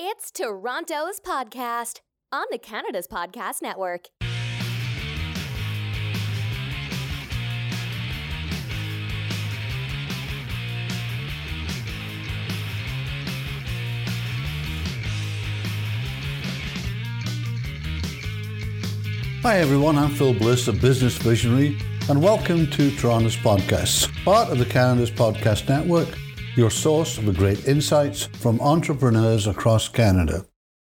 It's Toronto's podcast on the Canada's Podcast Network. Hi everyone, I'm Phil Bliss, a business visionary, and welcome to Toronto's Podcasts, part of the Canada's Podcast Network, your source of great insights from entrepreneurs across Canada.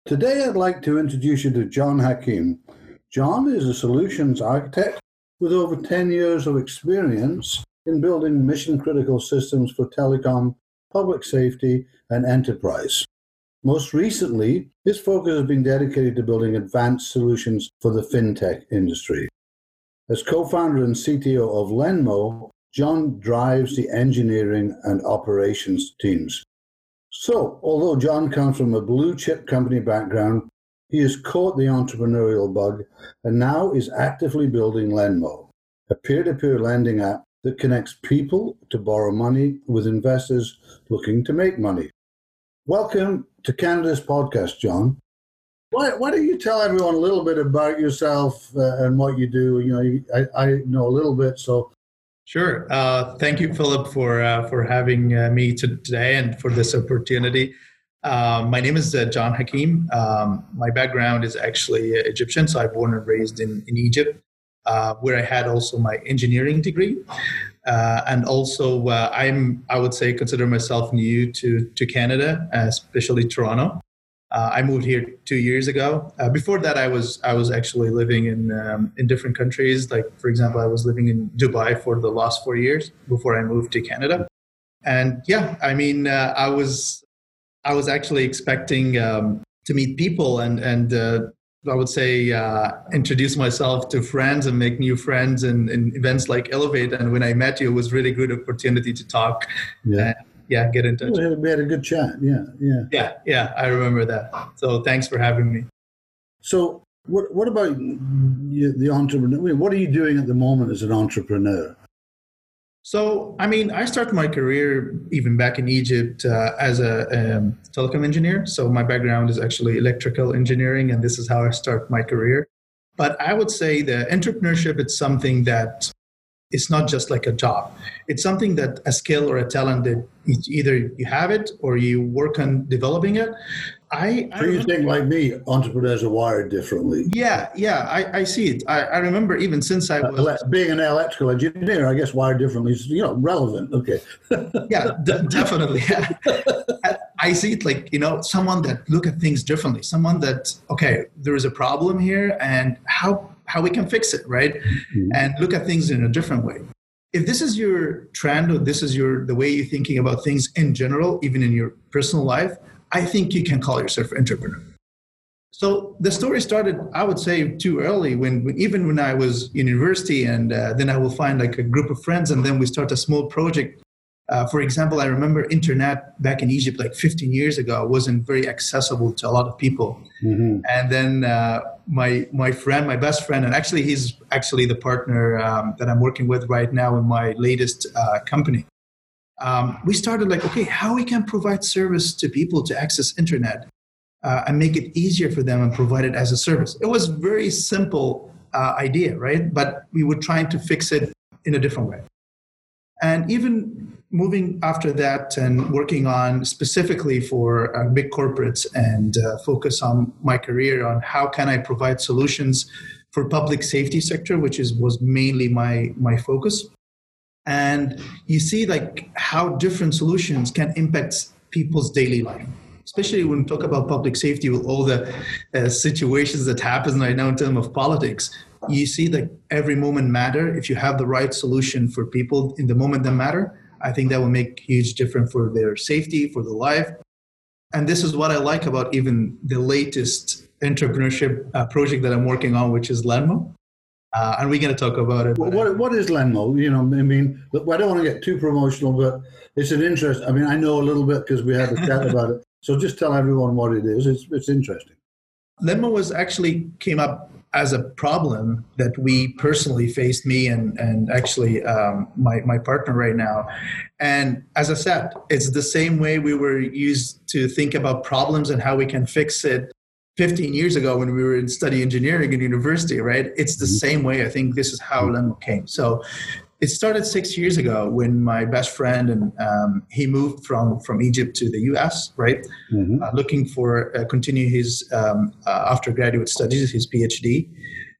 Today I'd like to introduce you to John Hakim. John is a solutions architect with over 10 years of experience in building mission critical systems for telecom, public safety, and enterprise. Most recently, his focus has been dedicated to building advanced solutions for the fintech industry. As co founder and CTO of Lenmo, John drives the engineering and operations teams. So, although John comes from a blue chip company background, he has caught the entrepreneurial bug and now is actively building Lenmo, a peer to peer lending app that connects people to borrow money with investors looking to make money. Welcome to Canada's podcast, John. Why, why don't you tell everyone a little bit about yourself uh, and what you do? You know, I, I know a little bit, so. Sure. Uh, thank you, Philip, for uh, for having uh, me to today and for this opportunity. Um, my name is uh, John Hakim. Um, my background is actually Egyptian, so I'm born and raised in, in Egypt, uh, where I had also my engineering degree. Uh, and also, uh, I'm I would say consider myself new to to Canada, uh, especially Toronto. Uh, I moved here two years ago. Uh, before that, I was I was actually living in um, in different countries. Like for example, I was living in Dubai for the last four years before I moved to Canada. And yeah, I mean, uh, I was I was actually expecting um, to meet people and and I would say uh, introduce myself to friends and make new friends in, in, events like Elevate. And when I met you, it was really good opportunity to talk. Yeah. Yeah, get in touch. We had a good chat. Yeah, yeah. Yeah, yeah. I remember that. So thanks for having me. So what what about the entrepreneur? What are you doing at the moment as an entrepreneur? So, I mean, I started my career even back in Egypt uh, as a um, telecom engineer. So, my background is actually electrical engineering, and this is how I start my career. But I would say the entrepreneurship is something that it's not just like a job. It's something that a skill or a talent that either you have it or you work on developing it. I, so you think like me, entrepreneurs are wired differently? Yeah, yeah, I, I see it. I, I remember even since I was uh, being an electrical engineer, I guess wired differently is you know relevant. Okay. yeah, d- definitely. Yeah. I see it like you know someone that look at things differently. Someone that okay, there is a problem here, and how how we can fix it, right? Mm-hmm. And look at things in a different way. If this is your trend or this is your the way you're thinking about things in general, even in your personal life I think you can call yourself an entrepreneur. So the story started, I would say, too early. When even when I was in university, and uh, then I will find like a group of friends, and then we start a small project. Uh, for example, I remember internet back in Egypt, like 15 years ago, wasn't very accessible to a lot of people. Mm-hmm. And then uh, my my friend, my best friend, and actually he's actually the partner um, that I'm working with right now in my latest uh, company um, we started like, okay, how we can provide service to people to access internet uh, and make it easier for them and provide it as a service. It was very simple uh, idea, right? But we were trying to fix it in a different way. And even moving after that and working on specifically for uh, big corporates and uh, focus on my career on how can I provide solutions for public safety sector, which is was mainly my my focus. And you see like how different solutions can impact people's daily life. Especially when we talk about public safety with all the uh, situations that happens right now in terms of politics you see that every moment matter if you have the right solution for people in the moment that matter i think that will make huge difference for their safety for their life and this is what i like about even the latest entrepreneurship uh, project that i'm working on which is lenmo uh, and we're going to talk about it. What, what is Lenmo? You know, I mean, I don't want to get too promotional, but it's an interest. I mean, I know a little bit because we had a chat about it. So just tell everyone what it is. It's, it's interesting. Lenmo was actually came up as a problem that we personally faced, me and and actually um, my my partner right now. And as I said, it's the same way we were used to think about problems and how we can fix it 15 years ago when we were in study engineering in university, right? It's the mm-hmm. same way. I think this is how Lenmo came. So it started six years ago when my best friend and um, he moved from from Egypt to the U.S. Right, mm-hmm. uh, looking for uh, continue his um, uh, after graduate studies, his PhD,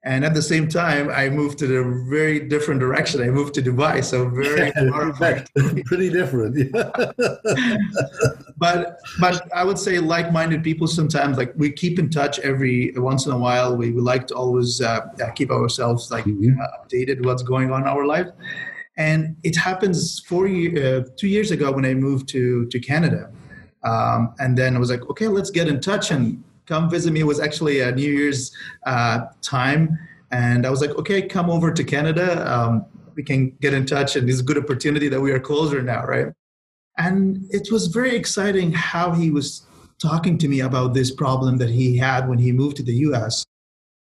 and at the same time, I moved to a very different direction. I moved to Dubai, so very pretty different. but but I would say like-minded people sometimes like we keep in touch every once in a while. We, we like to always uh, keep ourselves like mm-hmm. uh, updated what's going on in our life. And it happens four year, uh, two years ago when I moved to to Canada, um, and then I was like, okay, let's get in touch and come visit me. Was actually a New Year's uh, time. And I was like, okay, come over to Canada. Um, we can get in touch. And it's a good opportunity that we are closer now, right? And it was very exciting how he was talking to me about this problem that he had when he moved to the US,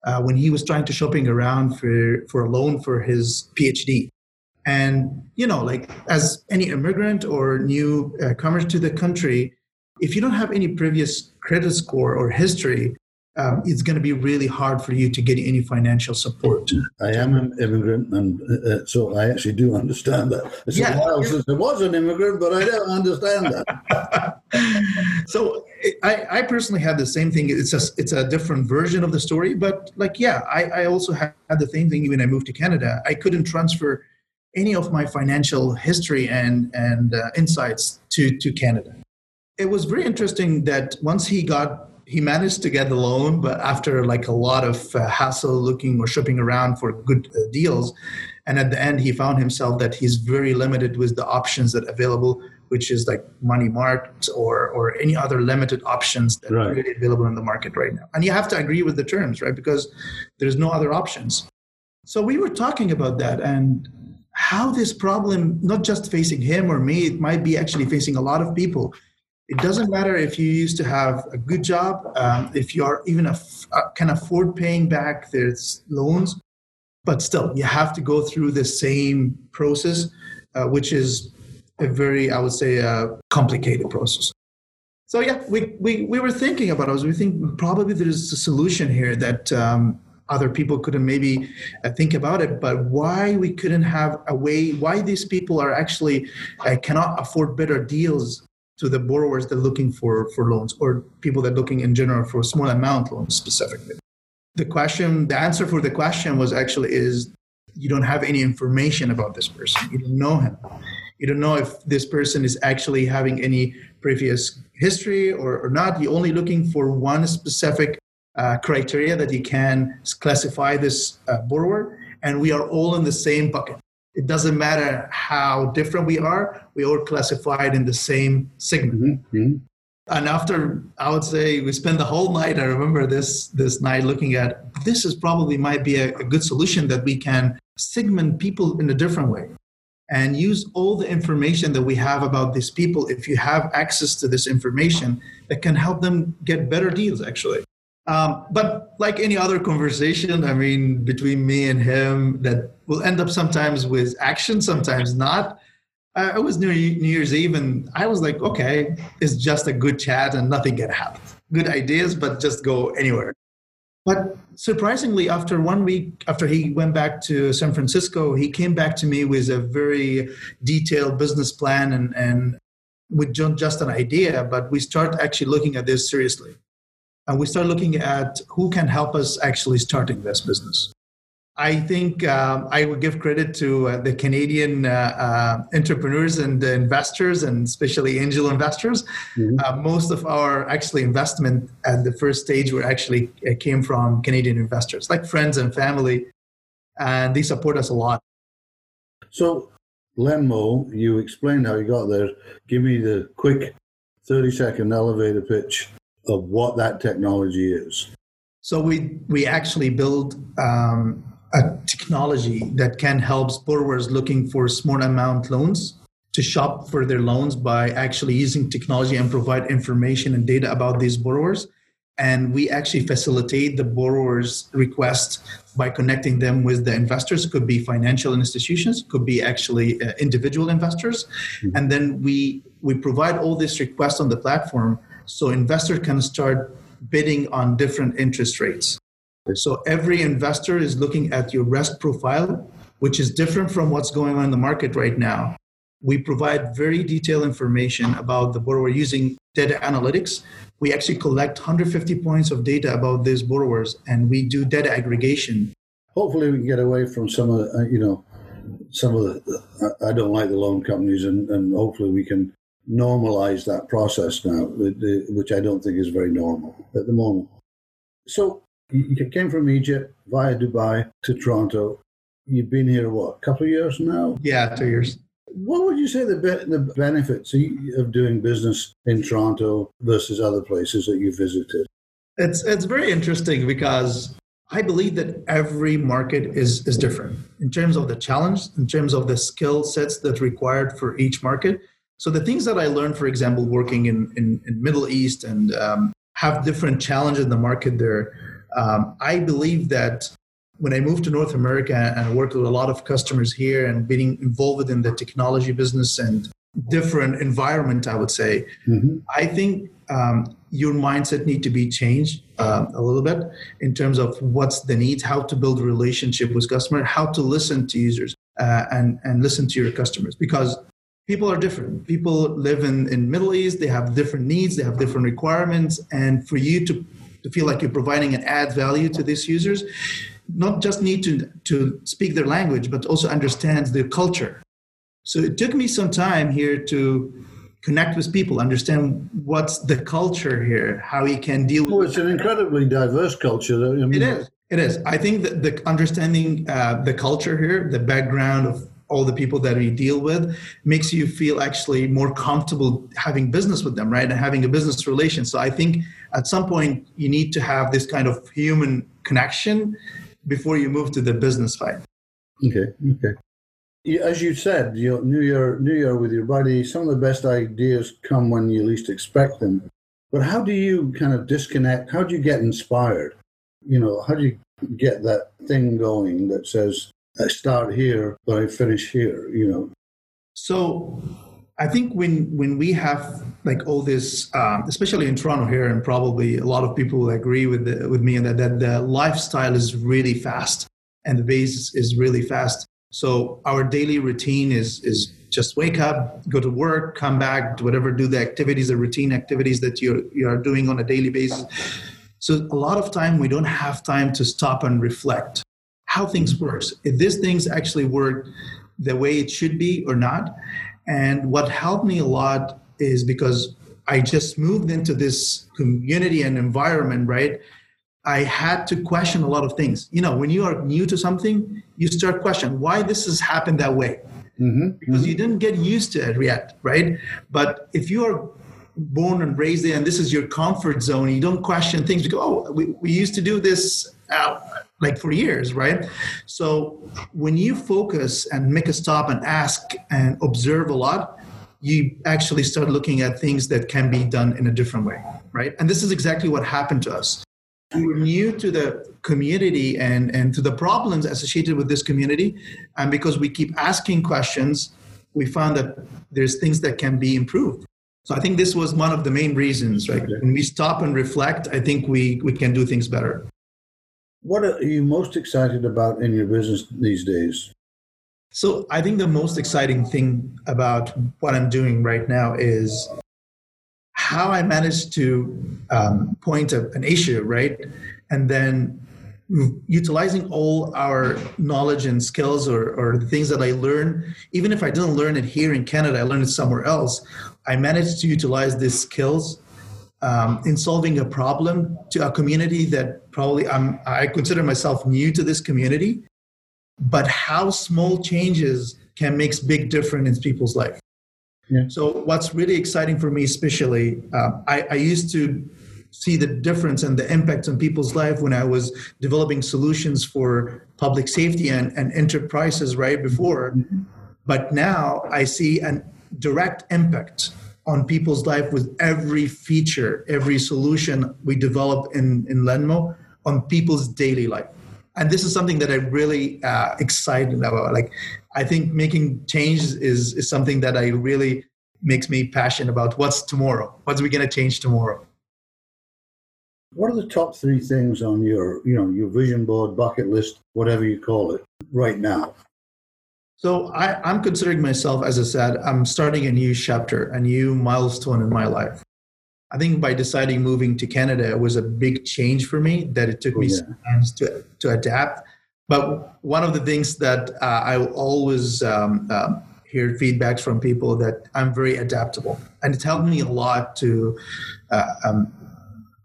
uh, when he was trying to shopping around for, for a loan for his PhD. And, you know, like as any immigrant or new uh, comer to the country, if you don't have any previous credit score or history, um, it's going to be really hard for you to get any financial support. I am an immigrant, and uh, uh so I actually do understand that. It's yeah. a while since I was an immigrant, but I don't understand that. so I, I, personally had the same thing. It's a, it's a different version of the story, but like, yeah, I, I also had the same thing when I moved to Canada. I couldn't transfer any of my financial history and, and uh, insights to, to Canada it was very interesting that once he got he managed to get the loan but after like a lot of uh, hassle looking or shopping around for good uh, deals and at the end he found himself that he's very limited with the options that available which is like money market or or any other limited options that right. are really available in the market right now. And you have to agree with the terms right? Because there's no other options. So we were talking about that and how this problem not just facing him or me it might be actually facing a lot of people it doesn't matter if you used to have a good job, um, if you are even a, uh, can afford paying back their loans, but still you have to go through the same process, uh, which is a very, I would say, uh, complicated process. So yeah, we, we, we were thinking about it. We think probably there is a solution here that um, other people couldn't maybe uh, think about it but why we couldn't have a way why these people are actually uh, cannot afford better deals to the borrowers that are looking for, for loans or people that are looking in general for small amount loans specifically. The question, the answer for the question was actually is you don't have any information about this person. You don't know him. You don't know if this person is actually having any previous history or, or not. You're only looking for one specific uh, criteria that you can classify this uh, borrower, and we are all in the same bucket. It doesn't matter how different we are, we all classified in the same segment. Mm-hmm. mm-hmm. And after I would say we spent the whole night, I remember this this night looking at this is probably might be a, a good solution that we can segment people in a different way and use all the information that we have about these people if you have access to this information that can help them get better deals actually um, but like any other conversation, I mean, between me and him, that will end up sometimes with action, sometimes not. I, it was New, New Year's Eve, and I was like, okay, it's just a good chat and nothing can happen. Good ideas, but just go anywhere. But surprisingly, after one week, after he went back to San Francisco, he came back to me with a very detailed business plan and, and with just an idea. But we start actually looking at this seriously and we start looking at who can help us actually starting this business. I think um, I would give credit to uh, the Canadian uh, uh, entrepreneurs and investors, and especially angel investors. Mm-hmm. Uh, most of our actually investment at the first stage were actually uh, came from Canadian investors, like friends and family, and they support us a lot. So, Lenmo, you explained how you got there. Give me the quick thirty-second elevator pitch of what that technology is? So we we actually build um, a technology that can help borrowers looking for small amount loans to shop for their loans by actually using technology and provide information and data about these borrowers and we actually facilitate the borrower's request by connecting them with the investors. It could be financial institutions, could be actually uh, individual investors, mm-hmm. and then we we provide all this requests on the platform so investor can start bidding on different interest rates. So every investor is looking at your risk profile, which is different from what's going on in the market right now. We provide very detailed information about the borrower using data analytics. We actually collect 150 points of data about these borrowers and we do data aggregation. Hopefully, we can get away from some of the, uh, you know, some of the, I don't like the loan companies, and, and hopefully we can normalize that process now, which I don't think is very normal at the moment. So you came from Egypt via Dubai to Toronto. You've been here what, a couple of years now? Yeah, two years. What would you say the be- the benefits of doing business in Toronto versus other places that you visited? It's it's very interesting because I believe that every market is is different in terms of the challenge, in terms of the skill sets that required for each market. So the things that I learned, for example, working in in, in Middle East and um, have different challenges in the market there. Um, I believe that when I moved to North America and worked with a lot of customers here and being involved in the technology business and different environment, I would say, mm-hmm. I think um, your mindset need to be changed uh, a little bit in terms of what's the needs, how to build a relationship with customer, how to listen to users uh, and and listen to your customers because people are different. People live in in middle east. They have different needs. They have different requirements. And for you to, to feel like you're providing an add value to these users not just need to to speak their language but also understand their culture. So it took me some time here to connect with people understand what's the culture here how you can deal well, it's an incredibly diverse culture I mean, it is. It is. I think that the understanding uh, the culture here the background of all the people that we deal with makes you feel actually more comfortable having business with them right? And having a business relation. So i think at some point you need to have this kind of human connection before you move to the business side. Okay okay. As you said you know, new year new year with your buddy some of the best ideas come when you least expect them. But how do you kind of disconnect? How do you get inspired? You know how do you get that thing going that says I start here, but I finish here, you know. So I think when when we have like all this, um, especially in Toronto here, and probably a lot of people will agree with the, with me that that the lifestyle is really fast and the base is really fast. So our daily routine is is just wake up, go to work, come back, whatever, do the activities, the routine activities that you you are doing on a daily basis. So a lot of time we don't have time to stop and reflect how things works if these things actually work the way it should be or not. And what helped me a lot is because i just moved into this community and environment right? I had to question a lot of things. You know when you are new to something you start questioning why this has happened that way. Mm-hmm. because mm-hmm. you didn't get used to it yet right? But if you are born and raised there and this is your comfort zone you don't question things because oh we, we used to do this uh, like for years, right? So when you focus and make a stop and ask and observe a lot, you actually start looking at things that can be done in a different way, right? And this is exactly what happened to us. We were new to the community and, and to the problems associated with this community. And because we keep asking questions, we found that there's things that can be improved. So I think this was one of the main reasons, right? When we stop and reflect, I think we, we can do things better. What are you most excited about in your business these days? So, I think the most exciting thing about what I'm doing right now is how I managed to um, point a, an issue, right? And then utilizing all our knowledge and skills or, or the things that I learned, even if I didn't learn it here in Canada, I learned it somewhere else. I managed to utilize these skills um, in solving a problem to a community that probably I'm, I consider myself new to this community, but how small changes can make big difference in people's life. Yeah. So what's really exciting for me, especially, uh, I, I used to see the difference and the impact on people's life when I was developing solutions for public safety and, and enterprises right before. Mm-hmm. But now I see a direct impact on people's life with every feature, every solution we develop in, in Lenmo on people's daily life. And this is something that I'm really uh, excited about. Like, I think making change is, is something that I really makes me passionate about what's tomorrow what's we going to change tomorrow what are the top three things on your you know your vision board bucket list whatever you call it right now so I, i'm considering myself as i said i'm starting a new chapter a new milestone in my life. I think by deciding moving to canada it was a big change for me that it took oh, me yeah. some time to, to adapt. But one of the things that uh, i always um, um, hear feedbacks from people that I'm very adaptable, and it's helped me a lot to uh, um,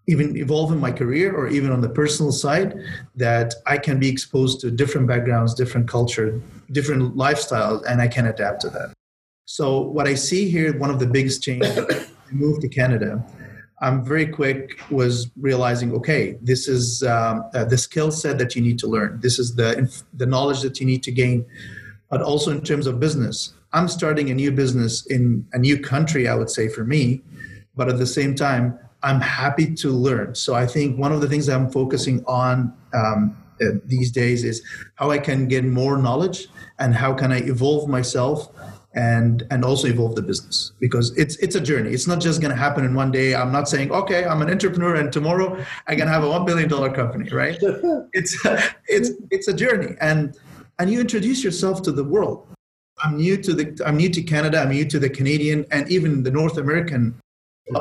even evolve in my career or even on the personal side. That I can be exposed to different backgrounds, different culture, different lifestyles, and I can adapt to that. So what I see here, one of the biggest changes, I moved to Canada. I'm very quick was realizing, okay, this is um, uh, the skill set that you need to learn. This is the the knowledge that you need to gain, but also in terms of business. I'm starting a new business in a new country, I would say for me, but at the same time, I'm happy to learn. So I think one of the things I'm focusing on um, uh, these days is how I can get more knowledge and how can I evolve myself and and also evolve the business because it's it's a journey. It's not just going to happen in one day. I'm not saying okay, I'm an entrepreneur and tomorrow I can have a one billion dollar company, right? it's it's it's a journey and and you introduce yourself to the world I'm new to the I'm new to Canada. I'm new to the Canadian and even the North American.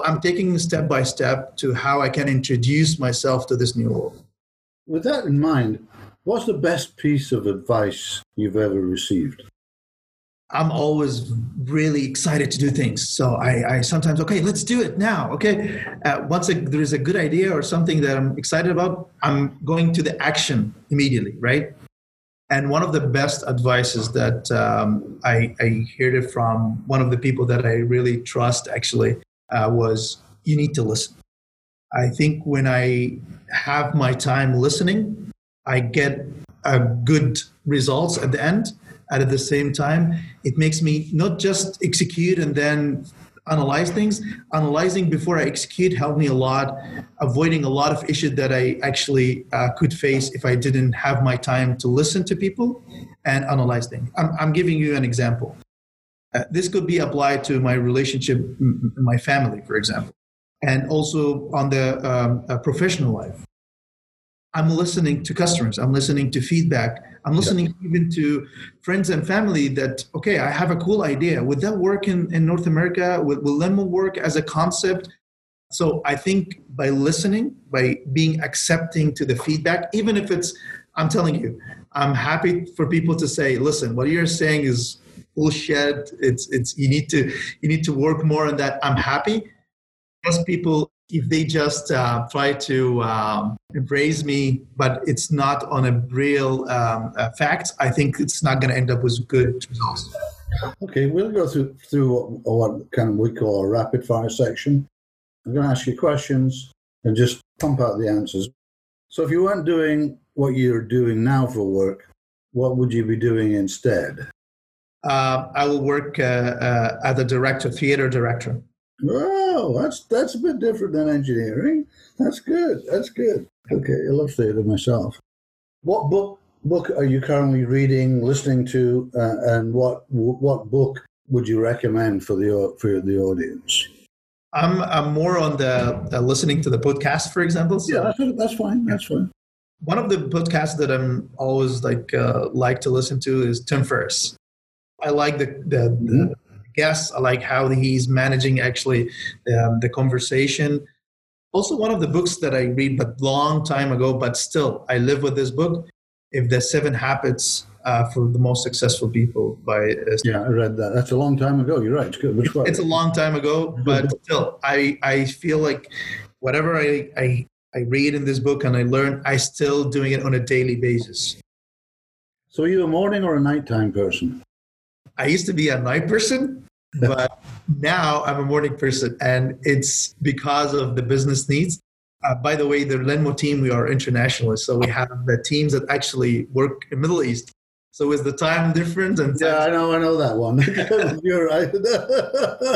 I'm taking step by step to how I can introduce myself to this new world. With that in mind, what's the best piece of advice you've ever received? I'm always really excited to do things. So I, I sometimes, okay, let's do it now. Okay. Uh, once a, there is a good idea or something that I'm excited about, I'm going to the action immediately, right? And one of the best advices that um, I, I heard it from one of the people that I really trust actually uh, was you need to listen. I think when I have my time listening, I get a good results at the end. And at the same time, it makes me not just execute and then analyze things. Analyzing before I execute helped me a lot, avoiding a lot of issues that I actually uh, could face if I didn't have my time to listen to people and analyze things. I'm, I'm giving you an example. Uh, this could be applied to my relationship, my family, for example, and also on the um, uh, professional life. I'm listening to customers. I'm listening to feedback. I'm listening yeah. even to friends and family that, okay, I have a cool idea. Would that work in, in North America? Will, will Lenmo work as a concept? So I think by listening, by being accepting to the feedback, even if it's, I'm telling you, I'm happy for people to say, listen, what you're saying is bullshit. It's, it's, you need to, you need to work more on that. I'm happy. Most people if they just uh, try to um, embrace me, but it's not on a real um, fact, I think it's not going to end up with good results. Okay, we'll go through through what, what of we call a rapid fire section. I'm going to ask you questions and just pump out the answers. So, if you weren't doing what you're doing now for work, what would you be doing instead? Uh, I will work uh, uh, as a director, theater director. Oh, that's that's a bit different than engineering. That's good. That's good. Okay, I love theatre myself. What book book are you currently reading, listening to, uh, and what what book would you recommend for the for the audience? I'm I'm more on the uh, listening to the podcast, for example. So. Yeah, that's, that's fine. That's fine. One of the podcasts that I'm always like uh, like to listen to is Tim Ferriss. I like the the, mm-hmm. the guests. I like how he's managing actually um, the conversation. Also, one of the books that I read, but long time ago, but still I live with this book. If the Seven Habits uh, for the Most Successful People by uh, yeah, I read that. That's a long time ago. You're right. It's good. It's a long time ago, but still, I I feel like whatever I, I I read in this book and I learn, I still doing it on a daily basis. So, are you a morning or a nighttime person? I used to be a night person, but now I'm a morning person, and it's because of the business needs. Uh, by the way, the Lenmo team, we are internationalists, so we have the teams that actually work in Middle East. So is the time different? And yeah, I know, I know that one. You're right.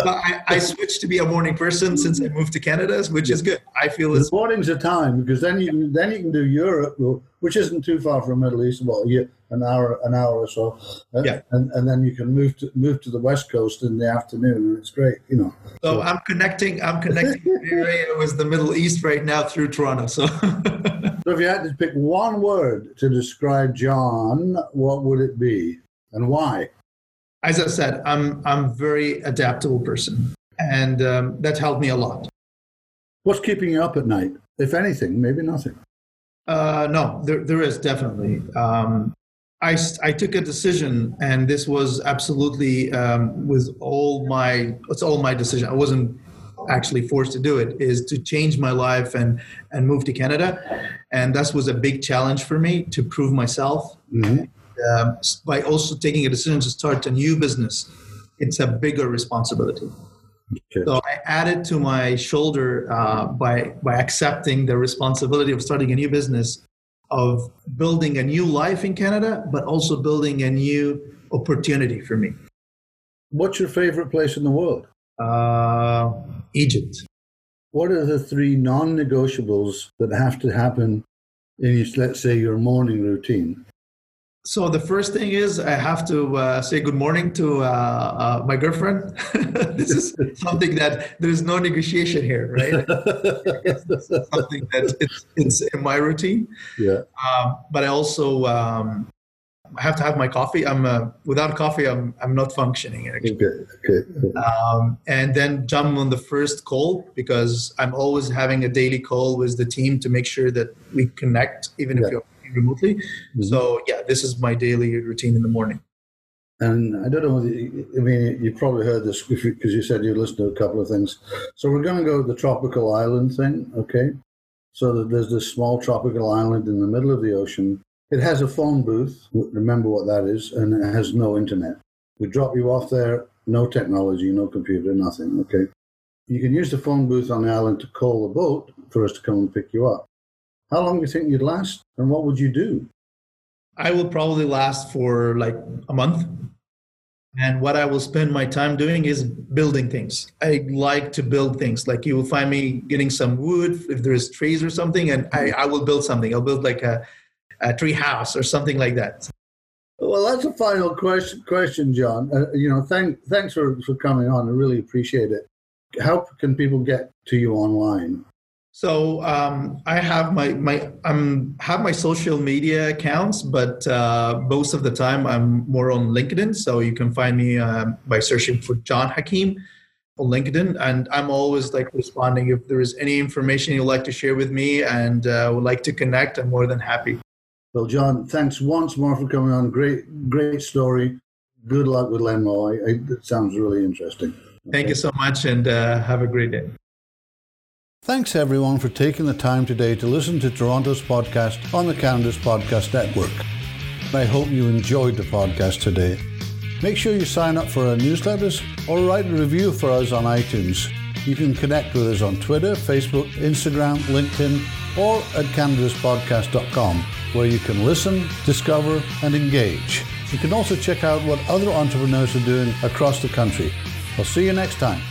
I, I, switched to be a morning person since I moved to Canada, which is good. I feel the morning's a time because then you then you can do Europe, which isn't too far from Middle East, about an hour an hour or so. Uh, yeah, and, and then you can move to move to the West Coast in the afternoon, and it's great, you know. So, so. I'm connecting. I'm connecting area with the Middle East right now through Toronto. So. So if you had to pick one word to describe John, what would it be and why? As I said, I'm I'm very adaptable person, and um, that's helped me a lot. What's keeping you up at night, if anything? Maybe nothing. Uh, no, there there is definitely. Um, I, I took a decision, and this was absolutely um, with all my it's all my decision. I wasn't actually forced to do it is to change my life and and move to Canada, and that was a big challenge for me to prove myself. Mm-hmm. Um, by also taking a decision to start a new business, it's a bigger responsibility. Okay. So I added to my shoulder uh, by by accepting the responsibility of starting a new business, of building a new life in Canada, but also building a new opportunity for me. What's your favorite place in the world? Uh, Egypt. What are the three non negotiables that have to happen in, let's say, your morning routine? So the first thing is I have to uh, say good morning to uh, uh, my girlfriend. this is something that there's no negotiation here, right? this is something that it's, it's in my routine. Yeah. Um, but I also um, I have to have my coffee. I'm uh, without coffee, I'm I'm not functioning. Actually. Okay. Okay. Um, and then jump on the first call because I'm always having a daily call with the team to make sure that we connect, even yeah. if you're remotely. Mm-hmm. So yeah, this is my daily routine in the morning. And I don't know. I mean, you probably heard this because you said you listened to a couple of things. So we're going to go to the tropical island thing, okay? So there's this small tropical island in the middle of the ocean it has a phone booth, remember what that is, and it has no internet. We drop you off there, no technology, no computer, nothing, okay? You can use the phone booth on the island to call the boat for us to come and pick you up. How long do you think you'd last, and what would you do? I will probably last for like a month. And what I will spend my time doing is building things. I like to build things. Like you will find me getting some wood if there's trees or something, and I, I will build something. I'll build like a a tree house or something like that. Well, that's a final question, question John. Uh, you know, thank, thanks for, for coming on. I really appreciate it. How can people get to you online? So um, I have my my I'm have my social media accounts, but uh, most of the time I'm more on LinkedIn. So you can find me um, by searching for John Hakim on LinkedIn, and I'm always like responding if there is any information you'd like to share with me and uh, would like to connect. I'm more than happy. Well, John, thanks once more for coming on. Great, great story. Good luck with Lenmo. I, I, it sounds really interesting. Thank you so much, and uh, have a great day. Thanks everyone for taking the time today to listen to Toronto's podcast on the Canada's Podcast Network. I hope you enjoyed the podcast today. Make sure you sign up for our newsletters or write a review for us on iTunes. You can connect with us on Twitter, Facebook, Instagram, LinkedIn, or at canadaspodcast.com where you can listen, discover, and engage. You can also check out what other entrepreneurs are doing across the country. I'll see you next time.